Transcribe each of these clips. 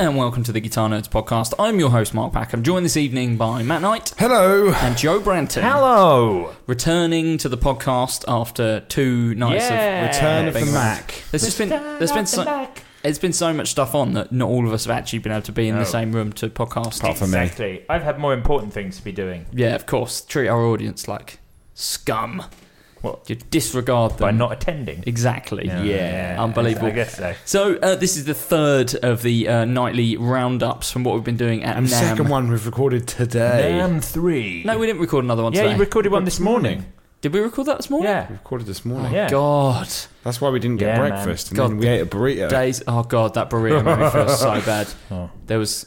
And welcome to the Guitar Nerds podcast. I'm your host Mark Pack. I'm joined this evening by Matt Knight Hello. and Joe Branton. Hello. Returning to the podcast after two nights Yeah. of Return of the being- Mac. There's just been there's been so, it's been so much stuff on that not all of us have actually been able to be in the oh. same room to podcast. Apart from me. Exactly. I've had more important things to be doing Yeah, of course. Treat our audience like scum. What? You disregard them by not attending. exactly. Yeah, unbelievable. I guess so. So uh, this is the third of the uh, nightly roundups from what we've been doing at And the NAMM. second one we've recorded today. NAMM three. No, we didn't record another one yeah, today. you recorded one this morning. Did we record that this morning? Yeah. We recorded this morning. Yeah. God, That's why we didn't get Yeah, man. breakfast. And God, then we ate a burrito. days. Oh God, that burrito made me feel so bad. Oh. There was,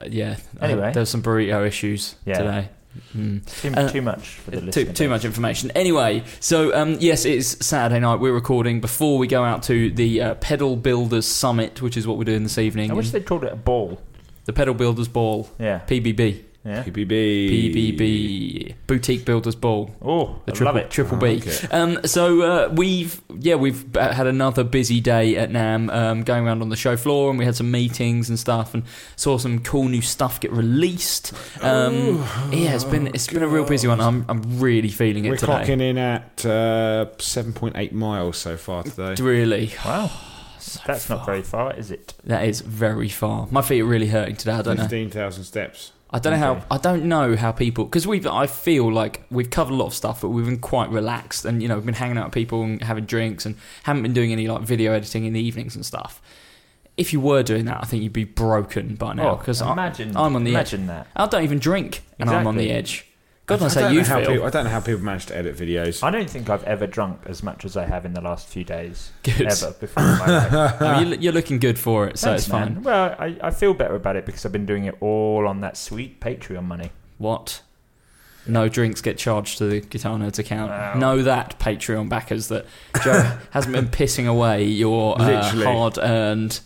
uh, yeah. uh, Anyway. there was some burrito issues Yeah. today. Mm. Too, Uh, too much for the Too, listener. too much information. Anyway, so um, yes, it is Saturday night. We're recording before we go out to the uh, Pedal Builders Summit, which is what we're doing this evening. I wish they called it a ball. the Pedal Builders Ball, Yeah. PBB, Yeah. PBB. PBB, Boutique Builders Ball. Oh, The I triple, love it. triple Oh, B. okay. Um, so uh, we've yeah we've uh, had another busy day at NAMM, um, going around on the show floor, and we had some meetings and stuff, and saw some cool new stuff get released. Um, yeah, it's been it's been a real busy one. I'm I'm really feeling it We're today. clocking in at uh, 7.8 miles so far today. Really, Wow. That's not very far, is it? that is very far. My feet are really hurting today. I don't know. 15,000 steps. I don't know how. I don't know how people because we've. I feel like we've covered a lot of stuff, but we've been quite relaxed, and you know, we've been hanging out with people and having drinks, and haven't been doing any like video editing in the evenings and stuff. If you were doing that, I think you'd be broken by now oh, because imagine. I'm on the edge. imagine that. I don't even drink, and I'm on the edge. God knows I how don't you know how feel. people, I don't know how people manage to edit videos. I don't think I've ever drunk as much as I have in the last few days. Good. Ever before in my life. I mean, you're, you're looking good for it, so Thanks, it's fine. man. Well, I, I feel better about it because I've been doing it all on that sweet Patreon money. What? No drinks get charged to the Guitar Nerds account. Wow. Know that Patreon backers that Joe hasn't been pissing away your uh, hard-earned,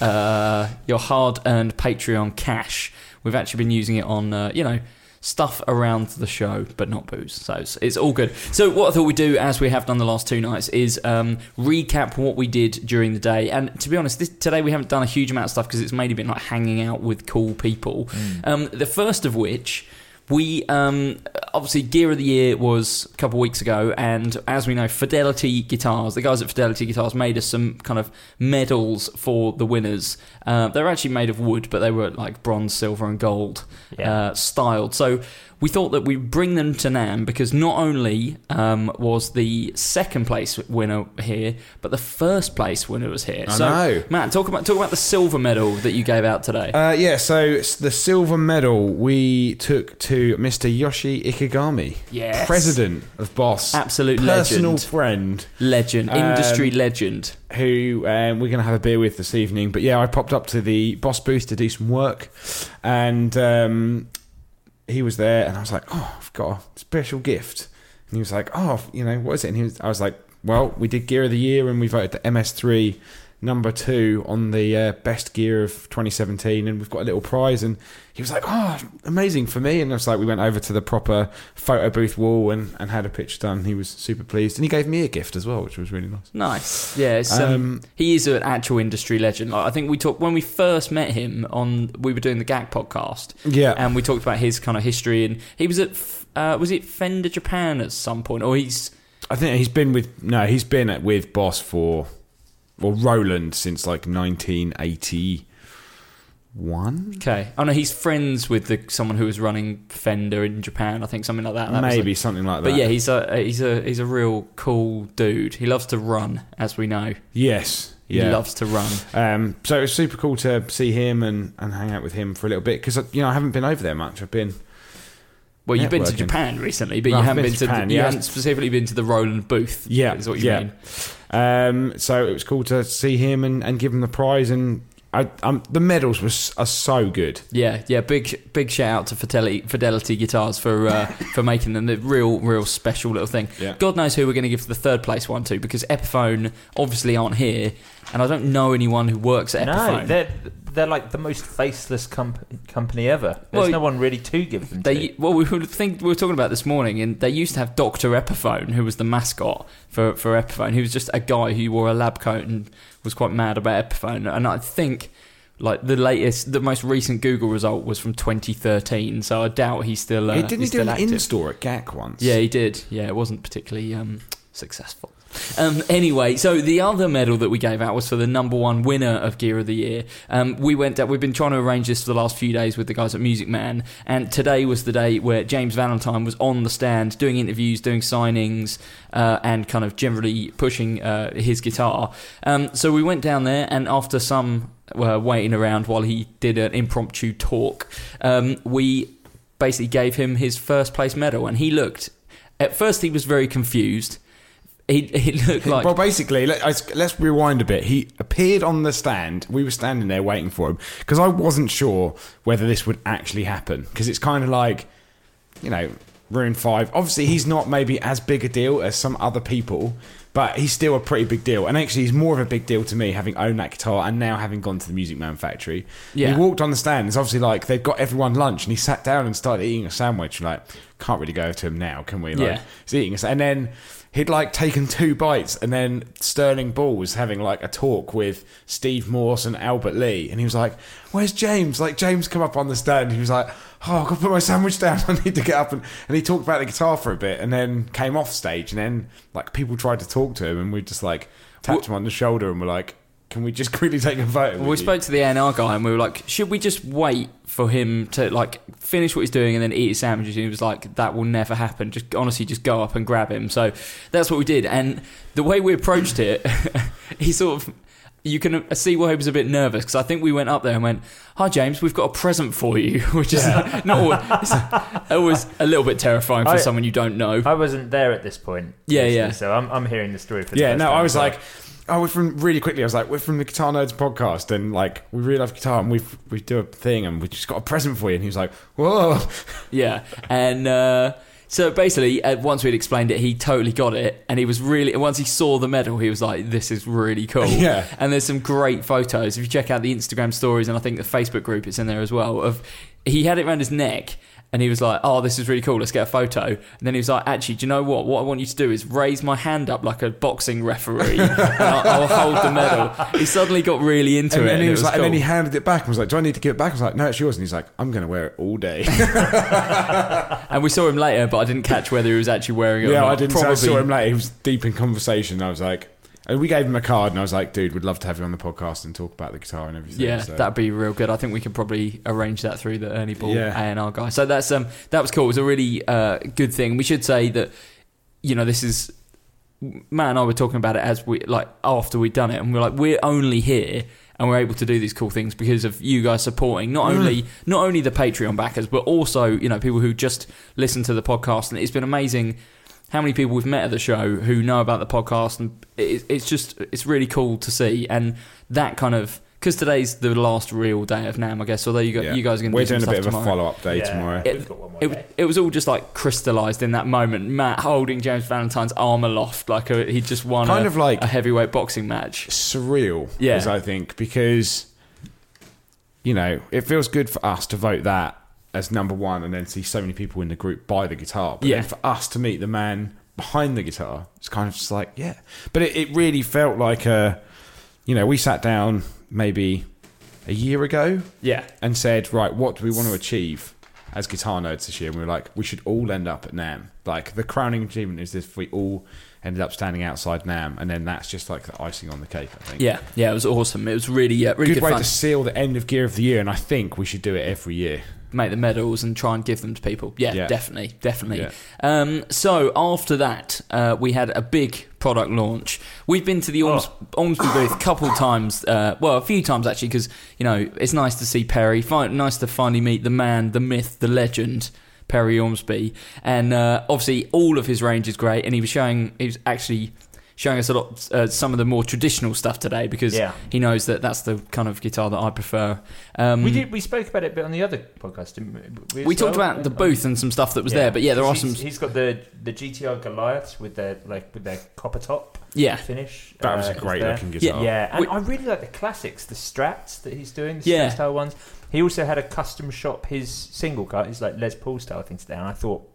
uh, your hard-earned Patreon cash. We've actually been using it on, uh, you know, stuff around the show, but not booze. So it's, it's all good. So what I thought we'd do, as we have done the last two nights, is um, recap what we did during the day. And to be honest, this, today we haven't done a huge amount of stuff because it's mainly been like hanging out with cool people. Um, the first of which. We um, obviously gear of the year was a couple of weeks ago, and as we know, Fidelity Guitars, the guys at Fidelity Guitars made us some kind of medals for the winners. Uh, they're actually made of wood, but they were like bronze, silver, and gold Yeah. uh, styled. So we thought that we'd bring them to NAMM because not only um, was the second place winner here, but the first place winner was here. I so know. Matt, talk about talk about the silver medal that you gave out today. Uh, yeah, so the silver medal we took to Mr. Yoshi Ikegami, Yes. president of Boss, Absolute personal legend. friend, legend, Um, industry legend. who um, we're going to have a beer with this evening. But yeah, I popped up to the Boss booth to do some work, and um, he was there, and I was like, "Oh, I've got a special gift," and he was like, "Oh, you know, what is it?" And he was, I was like, "Well, we did Gear of the Year, and we voted the MS3." Number two on the uh, best gear of 2017, and we've got a little prize. And he was like, "Oh, amazing for me!" And I was like, we went over to the proper photo booth wall and, and had a picture done. He was super pleased, and he gave me a gift as well, which was really nice. Nice. Yeah, um, Um, he is an actual industry legend. Like, I think we talked when we first met him on. We were doing the Gag podcast, Yeah, and we talked about his kind of history. And he was at uh, was it Fender Japan at some point, or he's I think he's been with no, he's been at, with Boss for or Roland since like 1981. okay. Oh no, he's friends with the someone who was running Fender in Japan. I think something like that. That Maybe the- something like that. but yeah, he's a he's a he's a real cool dude. He loves to run, as we know. yes, He loves to run. Um, so it was super cool to see him and, and hang out with him for a little bit because you know I haven't been over there much. I've been Well, you've been to Japan recently, but No, you haven't been been to to, Japan, the, you yeah. haven't specifically been to the Roland booth. Yeah, is what you yeah. mean. Um, so it was cool to see him and, and give him the prize. And I, um, the medals was are so good. Yeah, yeah. Big big shout out to Fidelity, Fidelity Guitars for uh, for making them the real real special little thing. Yeah. God knows who we're going to give the third place one to because Epiphone obviously aren't here, and I don't know anyone who works at Epiphone. No, Epiphone. they're they're like the most faceless comp- company ever. There's Well, no one really to give them They to. well, we were think we were talking about this morning, and they used to have Doctor Epiphone, who was the mascot for for Epiphone. He was just a guy who wore a lab coat and was quite mad about Epiphone. And I think like the latest, the most recent Google result was from 2013. So I doubt he's still. Uh, He didn't he's he do still an active. in store at GAC once? Yeah, he did. Yeah, it wasn't particularly um, successful. Um, anyway, so the other medal that we gave out was for the number one winner of Gear of the Year. Um, we went. We've been trying to arrange this for the last few days with the guys at Music Man, and today was the day where James Valentine was on the stand doing interviews, doing signings, uh, and kind of generally pushing uh, his guitar. Um, so we went down there, and after some uh, waiting around while he did an impromptu talk, um, we basically gave him his first place medal, and he looked. At first, he was very confused. He, he looked like well, basically, let, us let's rewind a bit. He appeared on the stand. We were standing there waiting for him because I wasn't sure whether this would actually happen. Because it's kind of like, you know, Maroon Five. Obviously, he's not maybe as big a deal as some other people, but he's still a pretty big deal. And actually, he's more of a big deal to me having owned that guitar and now having gone to the Music Man factory. Yeah. He walked on the stand. It's obviously like they've got everyone lunch, and he sat down and started eating a sandwich. Like, can't really go to him now, can we? Like, Yeah. he's eating, a and then he'd like taken two bites, and then Sterling Ball was having like a talk with Steve Morse and Albert Lee, and he was like, "Where's James?" Like James come up on the stand, he was like, "Oh, I've got to put my sandwich down. I need to get up," and, and he talked about the guitar for a bit, and then came off stage, and then like people tried to talk to him, and we just like tapped him on the shoulder, and we're like. Can we just quickly take a photo? we you?" spoke to the A&R guy and we were like, should we just wait for him to like finish what he's doing and then eat his sandwiches? And he was like, that will never happen. Just honestly, just go up and grab him. So that's what we did. And the way we approached it, he sort of. You can see why he was a bit nervous because I think we went up there and went, "Hi James, we've got a present for you," which is not always, it's always a little bit terrifying for I- someone you don't know. I wasn't there at this point. Yeah, obviously, yeah. So I'm, I'm hearing the story for the Yeah, first no, time I was as like, oh, we're from really quickly. I was like, we're from the Guitar Nerds podcast, and like we really love guitar, and we we do a thing, and we just got a present for you. And he was like, whoa, Yeah, and uh, so basically, uh, once we'd explained it, he totally got it, and he was really. Once he saw the medal, he was like, "This is really cool." Yeah. and there's some great photos. If you check out the Instagram stories, and I think the Facebook group, it's in there as well. Of he had it around his neck. And he was like, "Oh, this is really cool. Let's get a photo." And then he was like, "Actually, do you know what? What I want you to do is raise my hand up like a boxing referee, and I'll, I'll hold the medal." He suddenly got really into it. and it, then he it was, like, cool. and then he handed it back. and was like, do I need to give it back? I was like, no, it's yours. And he's like, I'm going to wear it all day. And we saw him later, but I didn't catch whether he was actually wearing it. or yeah, not. I didn't. so I saw him later. He was deep in conversation. I was like, and we gave him a card, and I was like, dude, we'd love to have you on the podcast and talk about the guitar and everything. Yeah, so. that'd be real good. I think we could probably arrange that through the Ernie Ball Yeah. A&R guy. So that's um that was cool. It was a really uh, good thing. We should say that you know this is Matt and I were talking about it as we like after we'd done it, and we're like we're only here and we're able to do these cool things because of you guys supporting not Mm. only not only the Patreon backers but also you know people who just listen to the podcast, and it's been amazing. How many people we've met at the show who know about the podcast, and it, it's just it's really cool to see, and that kind of because today's the last real day of NAMM, I guess. Although you got Yeah. you guys are going to We're do some doing a stuff bit of a follow up day Yeah. tomorrow. It- got one more It, it was all just like crystallized in that moment. Matt holding James Valentine's arm aloft like a, he just won Kind a, of like- a heavyweight boxing match. surreal, Yeah. as I think, because you know it feels good for us to vote that as number one, and then see so many people in the group buy the guitar. But Yeah. then for us to meet the man behind the guitar, it's kind of just like yeah. But it, it really felt like a, you know, we sat down maybe a year ago Yeah, and said, right, what do we want to achieve as guitar nerds this year? And we were like, we should all end up at NAMM. Like the crowning achievement is if we all ended up standing outside NAMM, and then that's just like the icing on the cake. I think. yeah, yeah. It was awesome. It was really, yeah, really Good, good, way fun. to seal the end of Gear of the Year, and I think we should do it every year. Make the medals and try and give them to people. Yeah, Yeah. definitely, definitely. Yeah. Um, so after that, uh, we had a big product launch. We've been to the Orms- Ormsby booth a couple of times, uh, well, a few times actually, because you know it's nice to see Perry. Nice to finally meet the man, the myth, the legend. Perry Ormsby, and uh, obviously all of his range is great. And he was showing, he was actually showing us a lot, uh, some of the more traditional stuff today because Yeah. he knows that that's the kind of guitar that I prefer. Um, we did. We spoke about it a bit on the other podcast, didn't we? we as talked well? about the booth and some stuff that was Yeah. there, but yeah, there are some. He's got the the GTR Goliaths with their like with their copper top Yeah, finish. That was uh, a great there. looking guitar. Yeah, and We- I really like the classics, the Strats that he's doing, the Yeah. Style ones. He also had a custom shop, his single cut, his like Les Paul style thing today, and I thought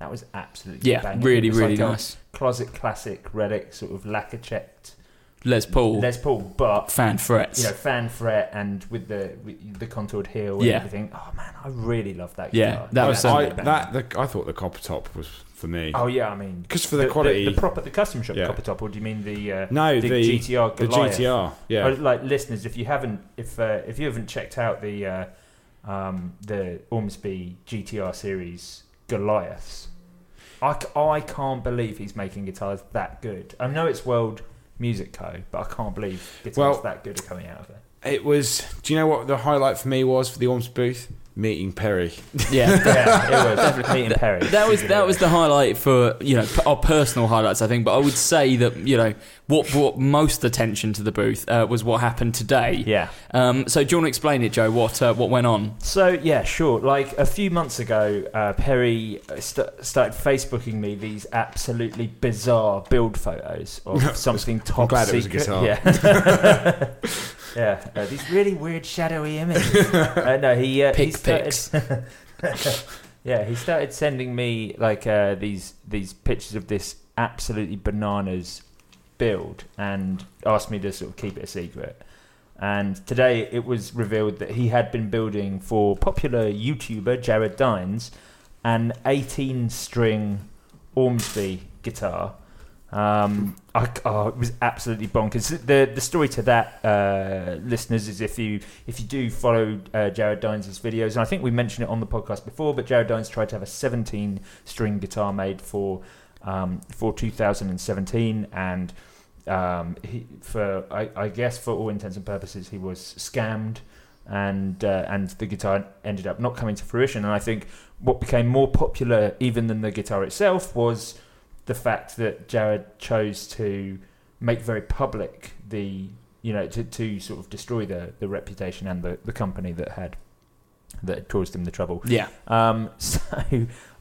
that was absolutely yeah, banging. really, It was really like a nice. Closet classic relic, sort of lacquer checked Les Paul, Les Paul, but fan frets. you know, fan fret and with the with the contoured heel and Yeah. everything. Oh man, I really love that. Yeah, guitar. that I, was Yeah, I, that the, I thought the copper top was for me. Oh yeah, I mean, Because for the quality- the, proper, the custom shop Yeah. copper top, or do you mean the uh, no, the, the, GTR the GTR. Yeah, Oh, like listeners, if you haven't, if uh, if you haven't checked out the uh, um, the Ormsby GTR series Goliaths, I, I can't believe he's making guitars that good. I know it's World Music Co, but I can't believe guitars Well- that good are coming out of it. it was. Do you know what the highlight for me was for the Orms booth? Meeting Perry. yeah. Yeah, it was meeting Perry. That was that was the highlight for you know our personal highlights I think, but I would say that you know what brought most attention to the booth uh, was what happened today. yeah. Um, so do you want to explain it, Joe? What uh, what went on? So yeah, sure. Like a few months ago, uh, Perry st- started Facebooking me these absolutely bizarre build photos of something top glad it was a secret. guitar. Yeah, yeah. Uh, these really weird shadowy images. uh, no, he uh, he Pick started, yeah, he started sending me like uh, these these pictures of this absolutely bananas build and asked me to sort of keep it a secret. And today it was revealed that he had been building for popular YouTuber Jared Dines an 18 string Ormsby guitar. Um, I, oh, it was absolutely bonkers. The the story to that, uh, listeners, is if you if you do follow uh, Jared Dines' videos, and I think we mentioned it on the podcast before, but Jared Dines tried to have a 17 string guitar made for um, for 2017, and um, he, for I, I guess for all intents and purposes, he was scammed, and uh, and the guitar ended up not coming to fruition. And I think what became more popular even than the guitar itself was the fact that Jared chose to make very public the you know to, to sort of destroy the, the reputation and the, the company that had that had caused him the trouble. Yeah, Um, so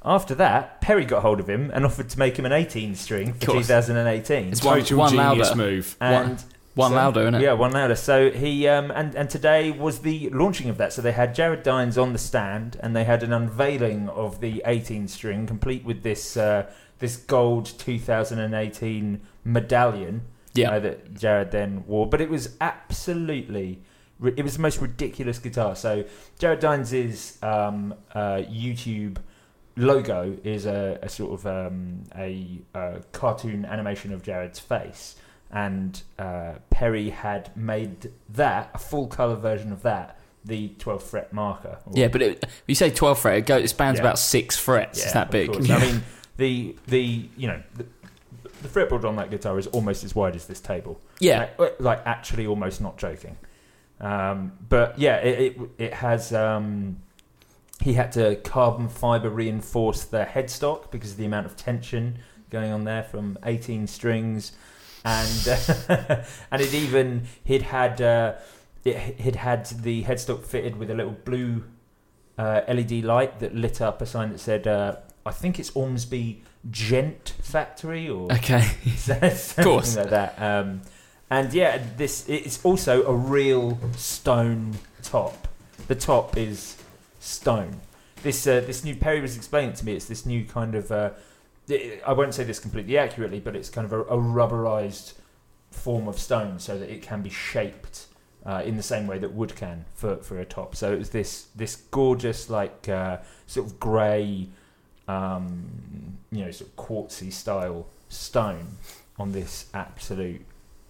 after that, Perry got hold of him and offered to make him an 18 string for 2018. It's one- one genius louder. move. and one so- louder, isn't it? Yeah, one louder. So he um, and and today was the launching of that. So they had Jared Dines on the stand, and they had an unveiling of the 18 string, complete with this uh, this gold 2018 medallion Yeah. uh, that Jared then wore. But it was absolutely, it was the most ridiculous guitar. So Jared Dines' um, uh, YouTube logo is a, a sort of um, a, uh cartoon animation of Jared's face, and uh, Perry had made that a full color version of that the 12th fret marker. or- yeah. But it, you say twelve fret, it, go, it spans Yeah. about six frets. it's that big. course. I mean, the the you know the, the fretboard on that guitar is almost as wide as this table. Yeah, like, like actually almost not joking. Um, but yeah, it it, it has. Um, he had to carbon fiber reinforce the headstock because of the amount of tension going on there from 18 strings, and uh, and it even he'd had. Uh, it had had the headstock fitted with a little blue uh, LED light that lit up a sign that said, uh, "I think it's Ormsby Gent Factory," or Okay. something course. like that. Um, and yeah, this it's also a real stone top. The top is stone. This uh, this new Perry was explaining to me. It's this new kind of. Uh, I won't say this completely accurately, but it's kind of a, a rubberized form of stone, so that it can be shaped uh, in the same way that wood can for, for a top. So it was this this gorgeous like uh, sort of grey, um, you know, sort of quartzy style stone on this absolute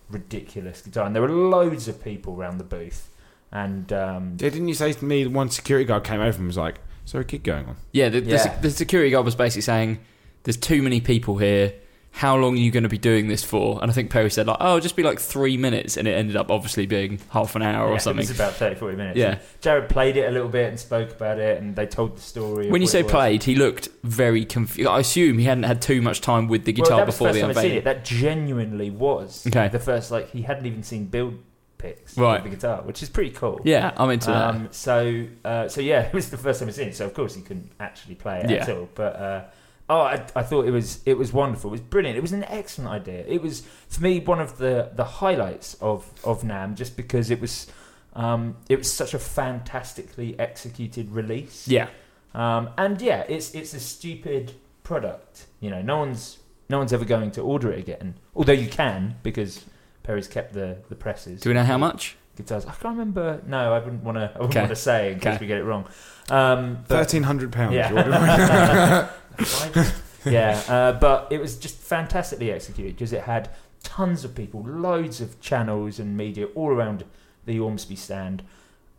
ridiculous guitar. And there were loads of people around the booth, and um, Yeah, didn't you say to me one security guard came over and was like, "Is there a gig going on?" Yeah, the, The, Yeah. sec- the security guard was basically saying, "There's too many people here. How long are you going to be doing this for?" And I think Perry said, "Like, oh, just be like three minutes," and it ended up obviously being half an hour yeah, or something. It was about 30, 40 minutes. Yeah. And Jared played it a little bit and spoke about it, and they told the story. When you say played, he looked very confused. I assume he hadn't had too much time with the guitar that was before the the first time I'd seen unveiling. it. That genuinely was Okay. the first. Like he hadn't even seen build picks Right. the guitar, which is pretty cool. Yeah, I'm into that. Um, so, uh, so yeah, it was the first time I'd seen it. So of course he couldn't actually play it at all. But uh, oh, I, I thought it was it was wonderful. It was brilliant. It was an excellent idea. It was for me one of the the highlights of of NAMM, just because it was um, it was such a fantastically executed release. Yeah, Um, and yeah, it's it's a stupid product. You know, no one's no one's ever going to order it again. Although you can because Perry's kept the the presses. do we know how much? Guitars. I can't remember. No, I wouldn't want to. I wouldn't Okay. want to say in case Okay. we get it wrong. Um, Thirteen hundred pounds. yeah. Fine. yeah, uh, but it was just fantastically executed because it had tons of people, loads of channels and media all around the Ormsby stand.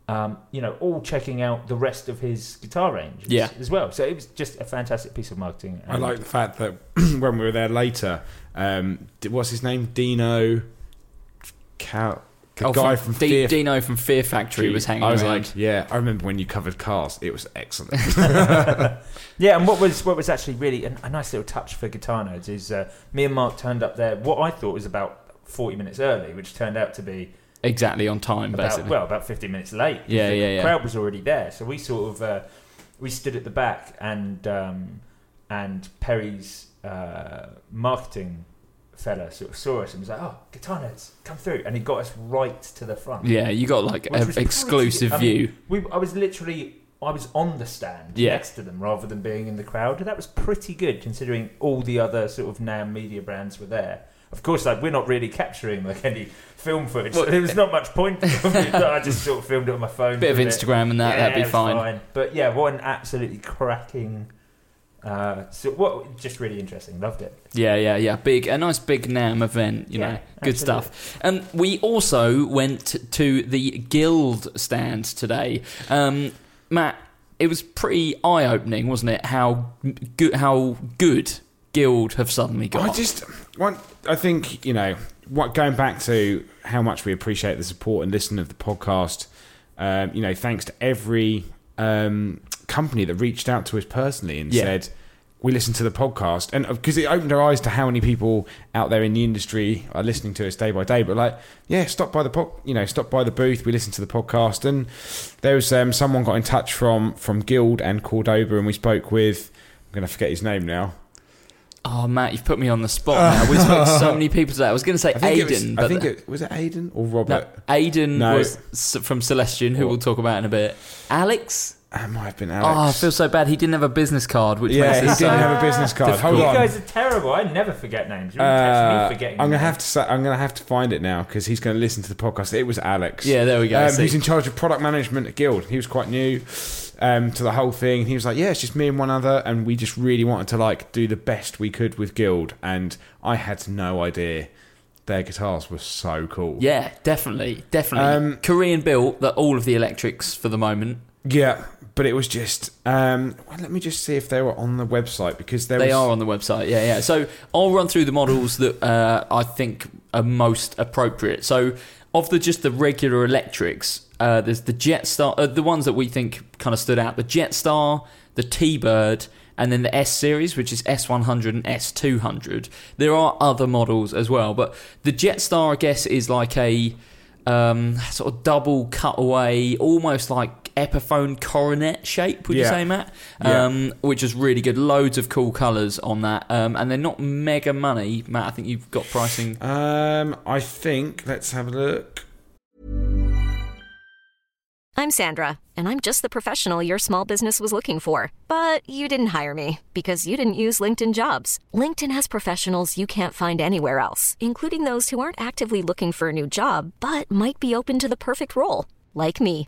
Um, you know, all checking out the rest of his guitar range Yeah. as well. So it was just a fantastic piece of marketing. I like the fact that when we were there later, um, what's his name? Dino. Cow. The Oh, guy from from D- Fear Dino from Fear Factory was hanging I was around. like, yeah, I remember when you covered cars. It was excellent. Yeah, and what was what was actually really a, a nice little touch for guitar nerds is uh, me and Mark turned up there. What I thought was about forty minutes early, which turned out to be exactly on time, about basically. well about 15 minutes late. Yeah, the yeah, yeah. crowd was already there, so we sort of uh, we stood at the back and um, and Perry's uh, marketing fella sort of saw us and was like, "Oh, guitar nerds, come through!" And he got us right to the front. yeah, you got like an was pretty- exclusive I mean, view. We, I was literally, I was on the stand Yeah. next to them rather than being in the crowd. And that was pretty good considering all the other sort of NAMM media brands were there. Of course, like we're not really capturing like any film footage. Well- so there was eh, not much point. I just sort of filmed it on my phone. Bit of Instagram and that, Yeah, that'd be it's fine. But yeah, what an absolutely cracking. Uh, so what? Just really interesting. Loved it. Yeah, yeah, yeah. Big, a nice big NAMM event. You Yeah, know, good absolutely. stuff. Um, we also went to the Guild stand today. Um, Matt, it was pretty eye opening, wasn't it? How good, how good Guild have suddenly got. I just want. I think you know what. Going back to how much we appreciate the support and listening of the podcast. Um, you know, thanks to every um, company that reached out to us personally and Yeah. said we listened to the podcast, and because it opened our eyes to how many people out there in the industry are listening to us day by day. But like, yeah, stop by the po- you know, stop by the booth. We listened to the podcast, and there was um, someone got in touch from from Guild and Cordoba, and we spoke with. I'm going to forget his name now. oh, Matt, you've put me on the spot now. We spoke to so many people today. I was going to say I think was, Aiden, I but think it was it Aiden or no, Robert. Aiden No. was from Celestion, who What? we'll talk about in a bit. Alex. It might have been Alex. Oh, I feel so bad. He didn't have a business card, which yeah, makes he it didn't so. have a business card. difficult. Hold you on. guys are terrible. I never forget names. You're Uh, catch me forgetting. I'm gonna names. have to. Say, I'm gonna have to find it now because he's gonna listen to the podcast. It was Alex. Yeah, there we go. Um, he's in charge of product management at Guild. He was quite new um, to the whole thing. He was like, "Yeah, it's just me and one other, and we just really wanted to like do the best we could with Guild." And I had no idea their guitars were so cool. Yeah, definitely, definitely. Um, Korean built that all of the electrics for the moment. Yeah, but it was just. Um, well, let me just see if they were on the website because there They was, are on the website. Yeah, yeah. So I'll run through the models that uh, I think are most appropriate. So of the just the regular electrics, uh, there's the Jetstar, uh, the ones that we think kind of stood out: the Jetstar, the T-Bird. And then the S series, which is S100 and S200. There are other models as well, but the Jetstar, I guess, is like a um, sort of double cutaway, almost like Epiphone coronet shape. Would you say, Matt? Yeah. Um, which is really good. Loads of cool colours on that, um, and they're not mega money. Matt, I think you've got pricing. Um, I think let's have a look. I'm Sandra, and I'm just the professional your small business was looking for. But you didn't hire me because you didn't use LinkedIn jobs. LinkedIn has professionals you can't find anywhere else, including those who aren't actively looking for a new job but might be open to the perfect role, like me.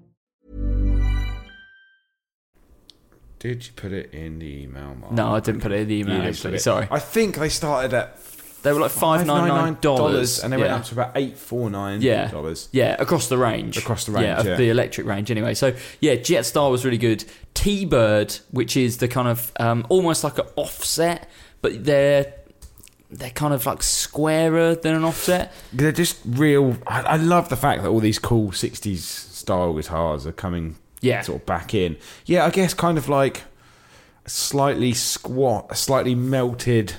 Did you put it in the email? Mark? No, I didn't put it in the email. Actually, sorry. I think they started at They were like five nine nine dollars, and they went up to about eight four nine yeah, dollars. Yeah, across the range. Across the range, Yeah, of yeah. the electric range. Anyway, so yeah, Jetstar was really good. T Bird, which is the kind of um, almost like an offset, but they're they're kind of like squarer than an offset. They're just real. I, I love the fact that all these cool '60s style guitars are coming, Yeah. sort of back in. Yeah, I guess kind of like a slightly squat, a slightly melted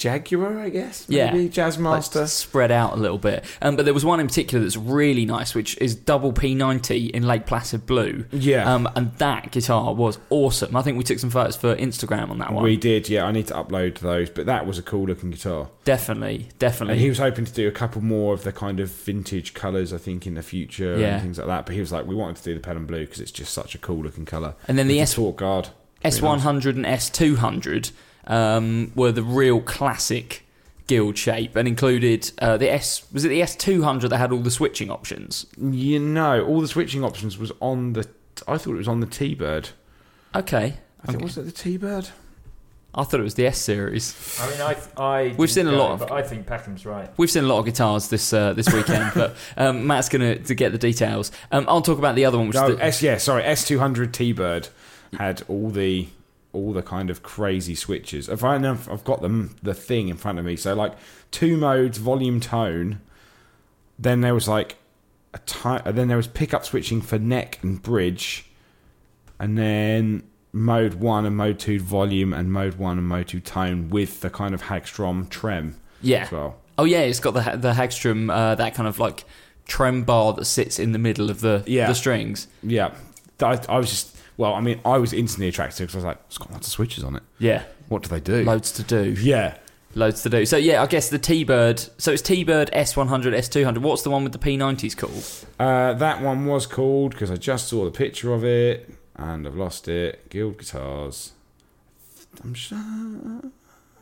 Jaguar, I guess. Yeah, maybe Jazzmaster. Like, spread out a little bit. Um, but there was one in particular that's really nice, which is double P90 in Lake Placid blue. Yeah. um, and that guitar was awesome. I think we took some photos for Instagram on that one. we did, yeah. I need to upload those, but that was a cool looking guitar. definitely, definitely. And he was hoping to do a couple more of the kind of vintage colours, I think, in the future Yeah. and things like that. But he was like, we wanted to do the Pelham Blue because it's just such a cool looking colour. And then the S- Guard. S100 and S200 um, were the real classic guild shape and included uh, the S. Was it the S200 that had all the switching options? You know, all the switching options was on the. I thought it was on the T Bird. Okay. I think Okay. was it the T Bird? I thought it was the S series. I mean, I, I We've seen a go, lot of- but I think Packham's right. We've seen a lot of guitars this uh, this weekend, but um, Matt's going to get the details. Um, I'll talk about the other one, which No, is the, S. Yeah, sorry, S two hundred T Bird had all the all the kind of crazy switches. If I know, I've got them the thing in front of me. So like two modes, volume, tone. Then there was like a ti- Then there was pickup switching for neck and bridge, and then mode one and mode two volume and mode one and mode two tone with the kind of Hagstrom trem yeah. as well. Oh yeah, it's got the the Hagstrom uh, that kind of like trem bar that sits in the middle of the Yeah. the strings. Yeah, I, I was just well. I mean, I was instantly attracted because I was like, it's got lots of switches on it. Yeah, What do they do? loads to do. Yeah. Loads to do. So yeah, I guess the T Bird. So it's T Bird S100, S200. What's the one with the P90s called? Uh, that one was called because I just saw the picture of it and I've lost it. Guild Guitars. I'm sure.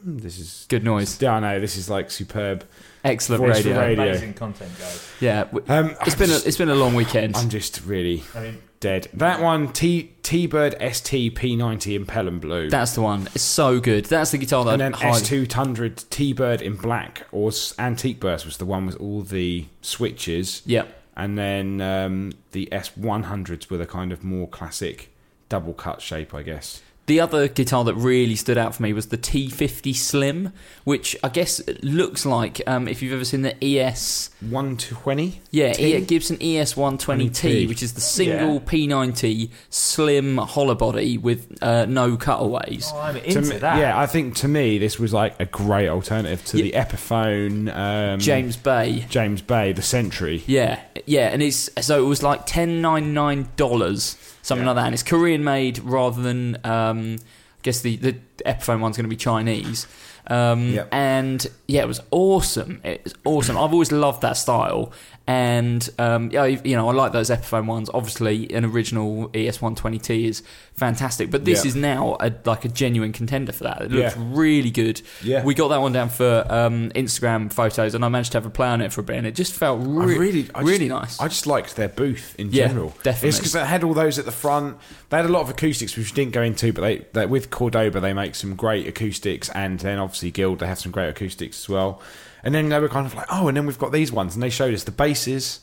This is. Good noise. Yeah, I know. This is like superb. Excellent radio. radio. Amazing content, guys. Yeah, w- Um, it's I'm been a, it's been a long weekend. I'm just really I mean, dead. That one, T T Bird ST P90 in Pelham Blue. That's the one. It's so good. That's the guitar that and then I S200 T Bird in black or Antique Burst was the one with all the switches. Yeah, And then um, the S100s were the kind of more classic double cut shape, I guess. The other guitar that really stood out for me was the T50 Slim, which I guess looks like um, if you've ever seen the ES. 120? Yeah, T? E- Gibson ES120T, which is the single Yeah. P90 slim hollow body with uh, no cutaways. Oh, I'm into me- that. Yeah, I think to me this was like a great alternative to Yeah. the Epiphone um, James Bay. James Bay, the Century. Yeah, yeah, and it's so it was like ten ninety nine dollars, something Yeah. like that. And it's Korean made rather than um, I guess the the Epiphone one's going to be Chinese. Um, Yep. And yeah, it was awesome. It was awesome. I've always loved that style. And um, yeah, you know, I like those Epiphone ones. Obviously, an original E ES120T is fantastic, but this Yeah. is now a, like a genuine contender for that. It looks Yeah. really good. Yeah. we got that one down for um, Instagram photos, and I managed to have a play on it for a bit, and it just felt I really, I really just, nice. I just liked their booth in Yeah, general. definitely. It's because they had all those at the front. They had a lot of acoustics, which we didn't go into, but they, they with Cordoba they make some great acoustics, and then obviously Guild they have some great acoustics as well. And then they were kind of like, oh, and then we've got these ones, and they showed us the basses,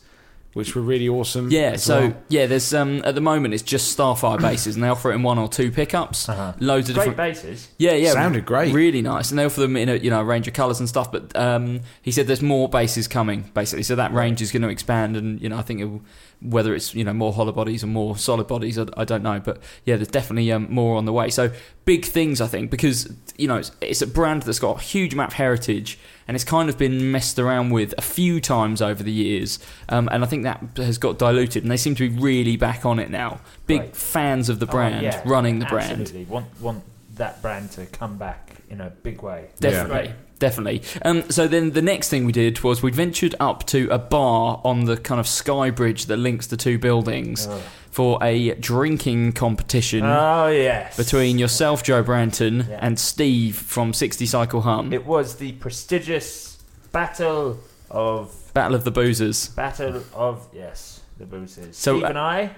which were really awesome. Yeah, as so well. yeah, there's um at the moment it's just Starfire basses, and they offer it in one or two pickups. Uh-huh. Loads of Great different. basses. Yeah, yeah, Sounded great. really nice, and they offer them in a you know a range of colours and stuff. But um, he said there's more basses coming, basically, so that range is going to expand, and you know I think it will, whether it's you know more hollow bodies or more solid bodies, I, I don't know, but yeah, there's definitely um, more on the way. So big things, I think, because you know it's, it's a brand that's got a huge amount of heritage, and it's kind of been messed around with a few times over the years, um, and I think that has got diluted, and they seem to be really back on it now. Big Right. fans of the brand, Oh, yeah, running the brand. Absolutely. Want want that brand to come back in a big way. Definitely. Definitely. Um, so then the next thing we did was we ventured up to a bar on the kind of sky bridge that links the two buildings Ugh. for a drinking competition Oh yes. between yourself, Joe Branton, Yeah. and Steve from 60 Cycle Hum. It was the prestigious battle of Battle of the Boozers. battle of yes the Boozers. So, Steve uh, and I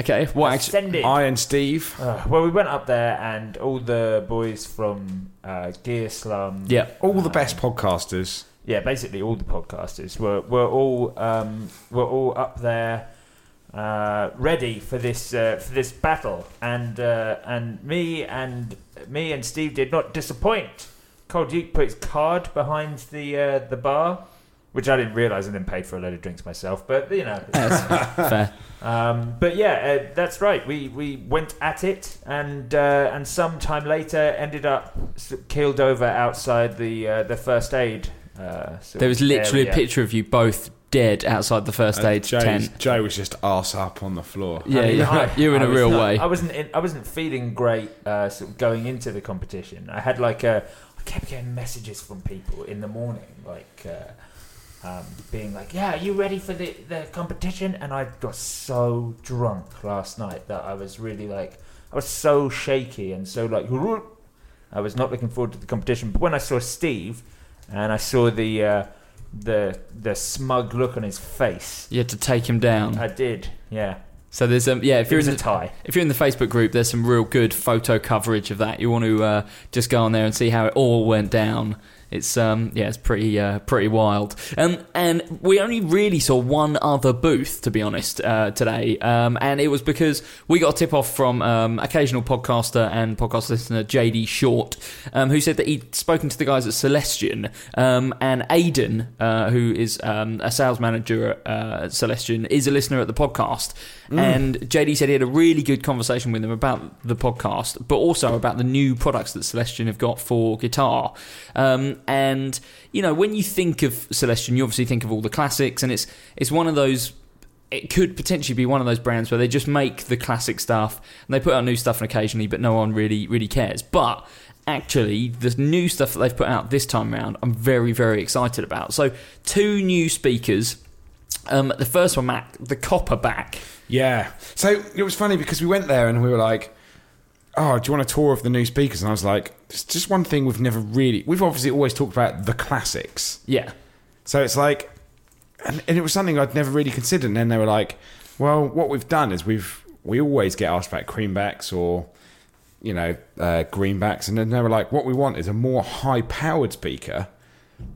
Okay, what actually. I and Steve. Uh, well, we went up there, and all the boys from uh, Gear Slum, Yeah. All the uh, best podcasters. yeah, basically all the podcasters were were all um, were all up there, uh, ready for this uh, for this battle, and uh, and me and me and Steve did not disappoint. Cold Duke put his card behind the uh, the bar, which I didn't realise, and then paid for a load of drinks myself. But you know, That's fair. um, but yeah, uh, that's right. We we went at it, and uh, and some time later ended up s- keeled over outside the uh, the first aid. Uh, sort There was literally area. a picture of you both dead outside the first aid Joe's- tent. Joe was just arse up on the floor. Yeah, I mean, you- I- you're in I a was real not- way. I wasn't. In, I wasn't feeling great uh, sort of going into the competition. I had like a. I kept getting messages from people in the morning, like. Um, being like, "Yeah, are you ready for the, the competition?" And I got so drunk last night that I was really like, I was so shaky and so like, I was not looking forward to the competition. But when I saw Steve, and I saw the uh, the the smug look on his face, You had to take him down. I did, yeah. So there's um yeah if you're in a the, tie. if you're in the Facebook group, there's some real good photo coverage of that. You want to uh, just go on there and see how it all went down. It's um yeah, it's pretty uh, pretty wild. Um, and we only really saw one other booth to be honest uh, today, um, and it was because we got a tip off from um, occasional podcaster and podcast listener JD Short, um, who said that he'd spoken to the guys at Celestion, um, and Aidan, uh, who is um, a sales manager at uh, Celestion, is a listener at the podcast. And JD said he had a really good conversation with them about the podcast, but also about the new products that Celestion have got for guitar. Um, and you know, when you think of Celestion, you obviously think of all the classics, and it's it's one of those. It could potentially be one of those brands where they just make the classic stuff and they put out new stuff occasionally, but no one really really cares. But actually, the new stuff that they've put out this time around, I'm very very excited about. So, two new speakers. Um, the first one, Mac, the Copperback. Yeah. So it was funny because we went there and we were like, "Oh, do you want a tour of the new speakers?" And I was like, "It's just one thing we've never really. We've obviously always talked about the classics. Yeah, So it's like, and, and it was something I'd never really considered. And then they were like, "Well, what we've done is we've we always get asked about creambacks or." You know, uh, greenbacks, and then they were like, "What we want is a more high-powered speaker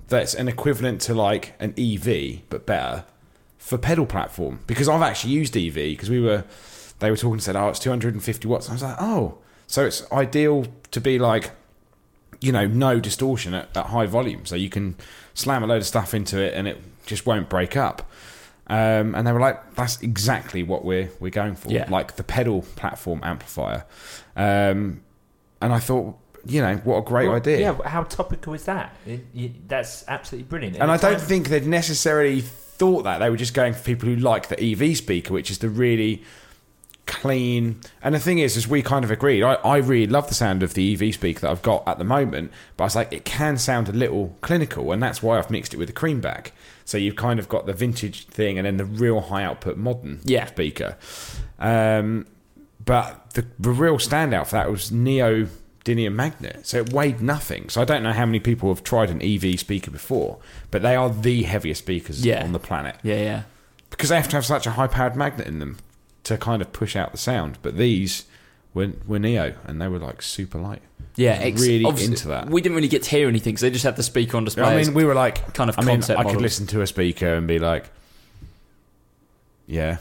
that's an equivalent to like an EV but better for pedal platform because I've actually used EV because we were they were talking and said oh it's 250 watts and I was like oh So it's ideal to be like, you know, no distortion at, at high volume. So you can slam a load of stuff into it and it just won't break up. Um, and they were like, that's exactly what we're we're going for, Yeah. like the pedal platform amplifier. Um, and I thought, you know, what a great Well, idea. Yeah, how topical is that? It- you- that's absolutely brilliant. And I don't think they'd necessarily thought that. They were just going for people who like the EV speaker, which is the really clean. And the thing is, as we kind of agreed, I, I really love the sound of the EV speaker that I've got at the moment, but I was like, it can sound a little clinical, and that's why I've mixed it with the creamback. So you've kind of got the vintage thing and then the real high output modern Yeah. speaker. Um, but the, the real standout for that was Neo Dinium Magnet. So it weighed nothing. So I don't know how many people have tried an EV speaker before, but they are the heaviest speakers Yeah. on the planet Yeah, yeah. because they have to have such a high powered magnet in them to kind of push out the sound. But these were, were Neo and they were like super light. Yeah, ex- really into that. We didn't really get to hear anything because they just had the speaker on display. I mean, we were like, kind of I mean, concept I could listen to a speaker and be like, yeah.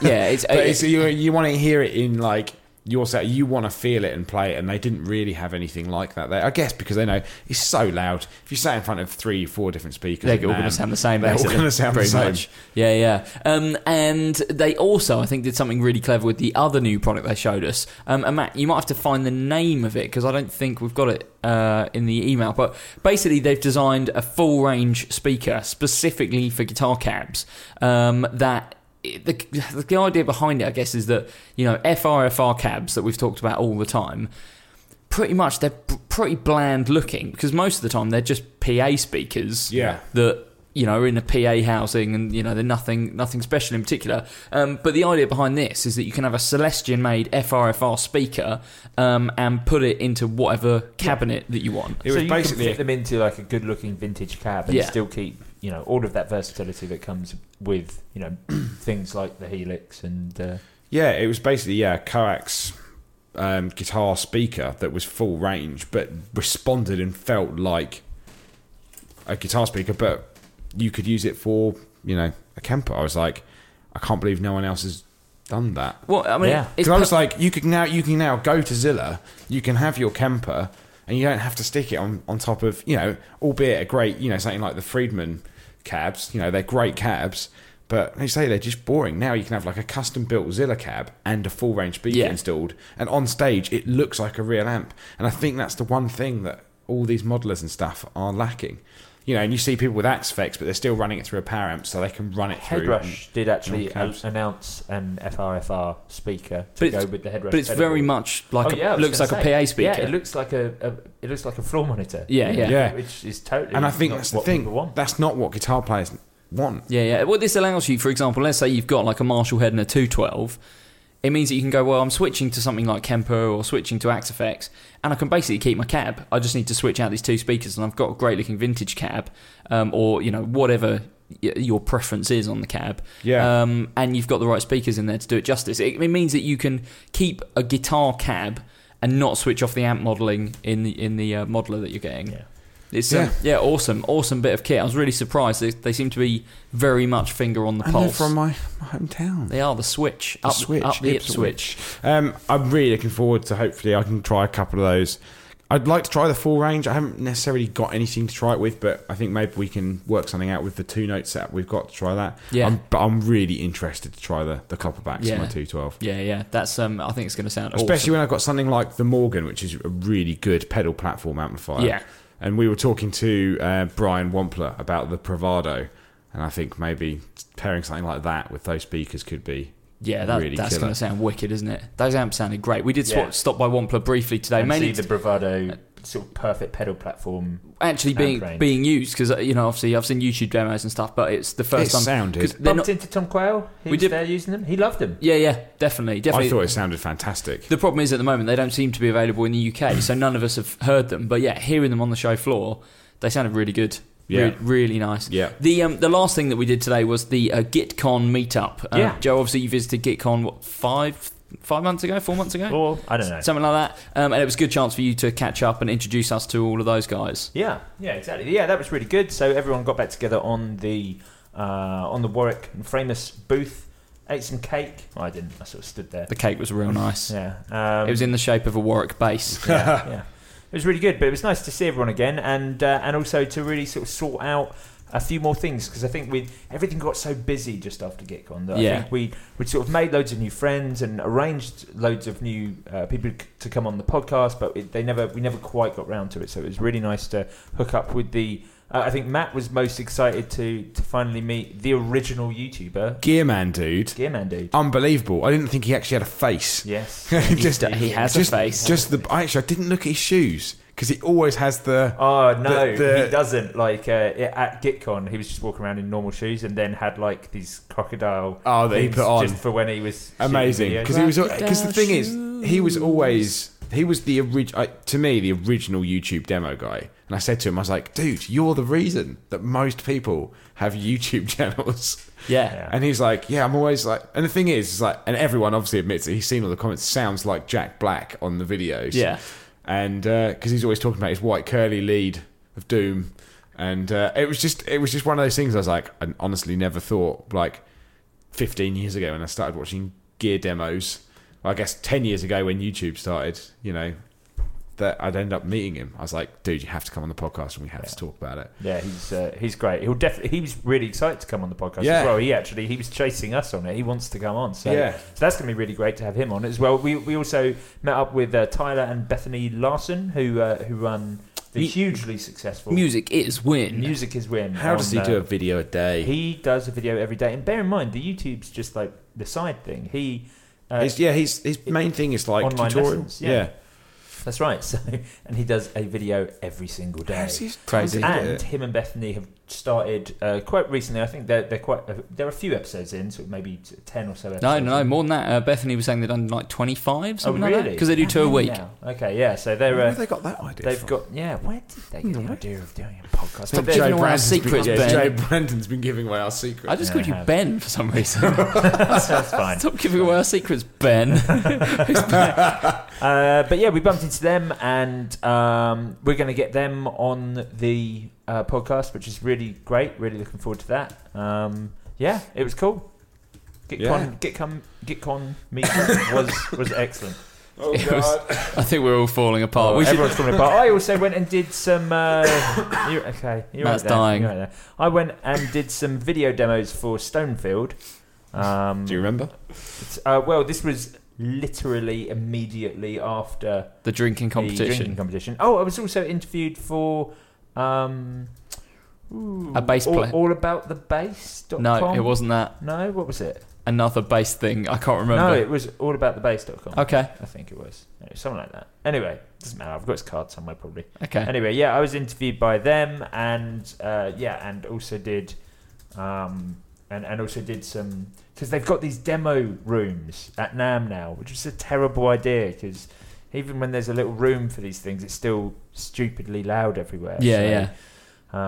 yeah, it's, But it's it's, you, you want to hear it in like your set. You want to feel it and play it, and they didn't really have anything like that. there. I guess because they know it's so loud. If you sat in front of three, four different speakers, they're all going to sound the same. They're all going to sound the pretty same. much. Yeah, yeah. Um, and they also, I think, did something really clever with the other new product they showed us. Um, and Matt, you might have to find the name of it because I don't think we've got it uh, in the email. But basically, they've designed a full range speaker specifically for guitar cabs um, that. The, the idea behind it, I guess, is that you know FRFR cabs that we've talked about all the time pretty much they're p- pretty bland looking because most of the time they're just PA speakers Yeah. that you know are in a PA housing and you know they're nothing nothing special in particular. Um, but the idea behind this is that you can have a Celestion made FRFR speaker um, and put it into whatever cabinet that you want. It so was basically fit them into like a good-looking vintage cab and Yeah. still keep you know all of that versatility that comes with you know things like the Helix and uh, Yeah, it was basically yeah, a coax um, guitar speaker that was full range, but responded and felt like a guitar speaker, but you could use it for you know a Kemper. I was like, I can't believe no one else has done that. Well, I mean, Yeah. Because I was like, you can now you can now go to Zilla, you can have your Kemper, and you don't have to stick it on, on top of you know, albeit a great you know something like the Friedman cabs. You know, they're great cabs, but they say they're just boring. Now you can have like a custom built Zilla cab and a full range speaker Yeah. installed, and on stage it looks like a real amp. And I think that's the one thing that all these modelers and stuff are lacking. You know, and you see people with Axe-Fx, but they're still running it through a power amp, so they can run it through. Headrush did actually on announce an FRFR speaker to But go with the Headrush. but it's pedal very much like Oh, a, yeah, I looks like gonna a. PA speaker. Yeah, it looks like a, a it looks like a floor monitor. Yeah, yeah. Yeah. which is totally. and I think not that's the thing. want. That's not what guitar players want. Yeah, yeah. What this allows you, for example, let's say you've got like a Marshall head and a 212. It means that you can go, well, I'm switching to something like Kemper or switching to Axe-Fx, and I can basically keep my cab. I just need to switch out these two speakers, and I've got a great looking vintage cab, um, or you know whatever y- your preference is on the cab. Yeah. Um, and you've got the right speakers in there to do it justice. It, it means that you can keep a guitar cab and not switch off the amp modeling in the in the uh, modeler that you're getting. Yeah. It's um, Yeah. yeah, awesome, awesome bit of kit. I was really surprised. They, they seem to be very much finger on the And they're pulse. from my, my hometown. They are the switch, The up, switch, up the Ipswich. Um, I'm really looking forward to hopefully I can try a couple of those. I'd like to try the full range. I haven't necessarily got anything to try it with, but I think maybe we can work something out with the two note set we've got to try that. Yeah. I'm, but I'm really interested to try the the copperbacks Yeah. on my 212. Yeah, yeah, that's um. I think it's going to sound Especially awesome. when I've got something like the Morgan, which is a really good pedal platform amplifier. Yeah. And we were talking to uh, Brian Wampler about the Bravado, and I think maybe pairing something like that with those speakers could be yeah, that, really that's going to sound wicked, isn't it? Those amps sounded great. We did Yeah. swap, stop by Wampler briefly today, and mainly see the Bravado sort of perfect pedal platform. actually being range. being used because you know obviously I've seen YouTube demos and stuff, but it's the first It time sounded- 'cause they're Bumped not- into Tom Quayle. He We was did- there using them. He loved them. yeah, yeah, definitely, definitely. I thought it sounded fantastic. The problem is at the moment they don't seem to be available in the UK, so none of us have heard them. But yeah, hearing them on the show floor, they sounded really good. Yeah. Re- really nice. Yeah. The um, the last thing that we did today was the uh, GitCon meetup. Uh, Yeah. Joe, obviously you visited GitCon what five five months ago, four months ago, Or I don't know. something like that. Um, and it was a good chance for you to catch up and introduce us to all of those guys. Yeah, yeah, exactly. Yeah, that was really good. So everyone got back together on the uh, on the Warwick and Framus booth ate some cake. Well, I didn't. I sort of stood there. The cake was real nice. Yeah, um, It was in the shape of a Warwick bass. yeah, yeah. It was really good, but it was nice to see everyone again, and uh, and also to really sort of sort out a few more things because I think we everything got so busy just after GitCon that I think we we sort of made loads of new friends and arranged loads of new uh, people c- to come on the podcast, but it, they never we never quite got round to it. So it was really nice to hook up with the. Uh, I think Matt was most excited to to finally meet the original YouTuber, GearManDude, Gearman dude. unbelievable. I didn't think he actually had a face. Yes, just he has just, a face. Just the actually, I didn't look at his shoes because he always has the. Oh no, The- the- he doesn't. Like uh, at GitCon, he was just walking around in normal shoes, and then had like these crocodile. Oh, that he put on. just for when he was amazing because he was because the thing is he was always he was the original to me the original YouTube demo guy and I said to him I was like dude you're the reason that most people have YouTube channels Yeah. Yeah. and he's like yeah I'm always like and the thing is is like and everyone obviously admits it he's seen all the comments sounds like Jack Black on the videos Yeah. And because he's always talking about his white curly lead of Doom, and uh, it was just it was just one of those things. I was like, I honestly never thought like 15 years ago when I started watching gear demos. I guess 10 years ago when YouTube started, you know, that I'd end up meeting him. I was like, dude, you have to come on the podcast and we have to talk about it. Yeah, he's uh, he's great. He'll definitely. He was really excited to come on the podcast Yeah. as well. He actually he was chasing us on it. He wants to come on. So, Yeah. so that's going to be really great to have him on as well. We we also met up with uh, Tyler and Bethany Larson, who uh, who run the Mu- hugely successful Music is win. Music is win. How does he do a video a day? He does a video every day, and bear in mind the YouTube's just like the side thing. He, uh, his, yeah, his his main thing is like Online tutorial. lessons, yeah. That's right. So, and he does a video every single day. He- Crazy. how's he do And him and Bethany have started uh, quite recently. I think they're they're quite. Uh, they're a few episodes in, so maybe ten or so. Episodes No, no, no, in. more than that. Uh, Bethany was saying they've done like 25, Oh, really? that. Because they do two a week. Now. Okay, yeah. So they're. Where Uh, have they got that idea? they've from? got yeah. Where did they get the idea of doing a podcast? Stop But giving they're- away our Brandon's been- secrets, yeah, Ben. Joe Brandon's been giving away our secrets. I just Yeah, called you I have. Ben for some reason. That's fine. Stop giving away our secrets, Ben. Uh, but yeah, we bumped into them, and um, we're going to get them on the uh, podcast, which is really great. Really looking forward to that. Um, yeah, it was cool. GitCon, Yeah. GitCon, GitCon meeting was was excellent. oh It was- I think we're all falling apart. Oh, we should, everyone's falling apart. I also went and did some. Uh, you okay, you're Matt's right dying. You're right there. I went and did some video demos for Stonefield. Um, Do you remember? it's- uh, well, this was literally immediately after the drinking competition. the competition. drinking competition. Oh, I was also interviewed for um, ooh, A bass all, player. all about the bass. no, it wasn't that. No, what was it? Another bass thing. I can't remember. No, it was all about the bass.com. okay, I think it was something like that. Anyway, doesn't matter. I've got his card somewhere probably. okay. Anyway, yeah, I was interviewed by them, and uh, yeah, and also did, um, and and also did some because they've got these demo rooms at NAMM now, which is a terrible idea because even when there's a little room for these things, it's still stupidly loud everywhere. Yeah, So, yeah.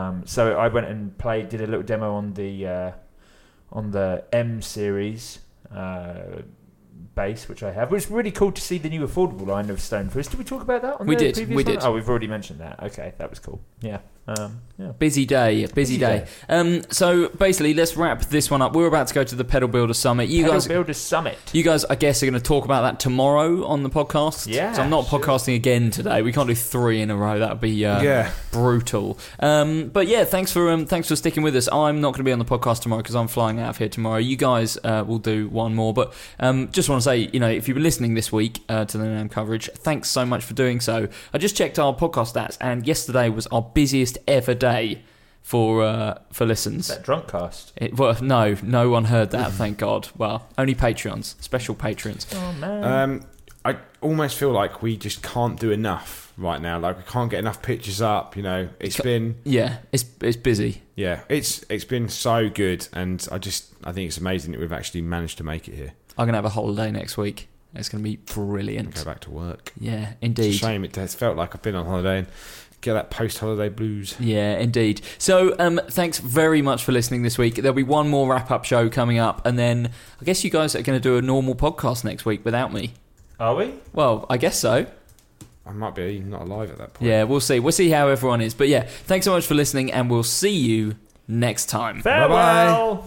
Um, so I went and played, did a little demo on the uh, on the M series uh, bass, which I have. It was really cool to see the new affordable line of Stonefish. Did we talk about that? On We the did, previous we one? did. Oh, we've already mentioned that. Okay, that was cool. Yeah, um, yeah. Busy day, busy, Busy day. day. Um, so basically, let's wrap this one up. We're about to go to the Pedal Builder Summit. You Pedal guys, Builders Summit. you guys, I guess, are going to talk about that tomorrow on the podcast. Yeah, 'Cause I'm not sure. podcasting again today. We can't do three in a row. That would be uh, Yeah. brutal. Um, but yeah, thanks for um, thanks for sticking with us. I'm not going to be on the podcast tomorrow because I'm flying out of here tomorrow. You guys uh, will do one more. But um, just want to say, you know, if you've been listening this week uh, to the NAMM coverage, thanks so much for doing so. I just checked our podcast stats, and yesterday was our busiest ever day for uh, for listens. That drunk cast. It, well, no, no one heard that. Thank God. Well, only Patreons, special patrons. Oh man. Um, I almost feel like we just can't do enough right now. Like we can't get enough pictures up. You know, it's Ca- been Yeah, it's it's busy. yeah, it's it's been so good, and I just I think it's amazing that we've actually managed to make it here. I'm gonna have a holiday next week. It's gonna be brilliant. Go back to work. Yeah, It's indeed. a shame it has felt like I've been on holiday and get that post-holiday blues. Yeah, indeed. So, um, thanks very much for listening this week. There'll be one more wrap up show coming up, and then I guess you guys are going to do a normal podcast next week without me. Are we? Well, I guess so. I might be not alive at that point. Yeah, we'll see. We'll see how everyone is. But yeah, thanks so much for listening, and we'll see you next time. Farewell.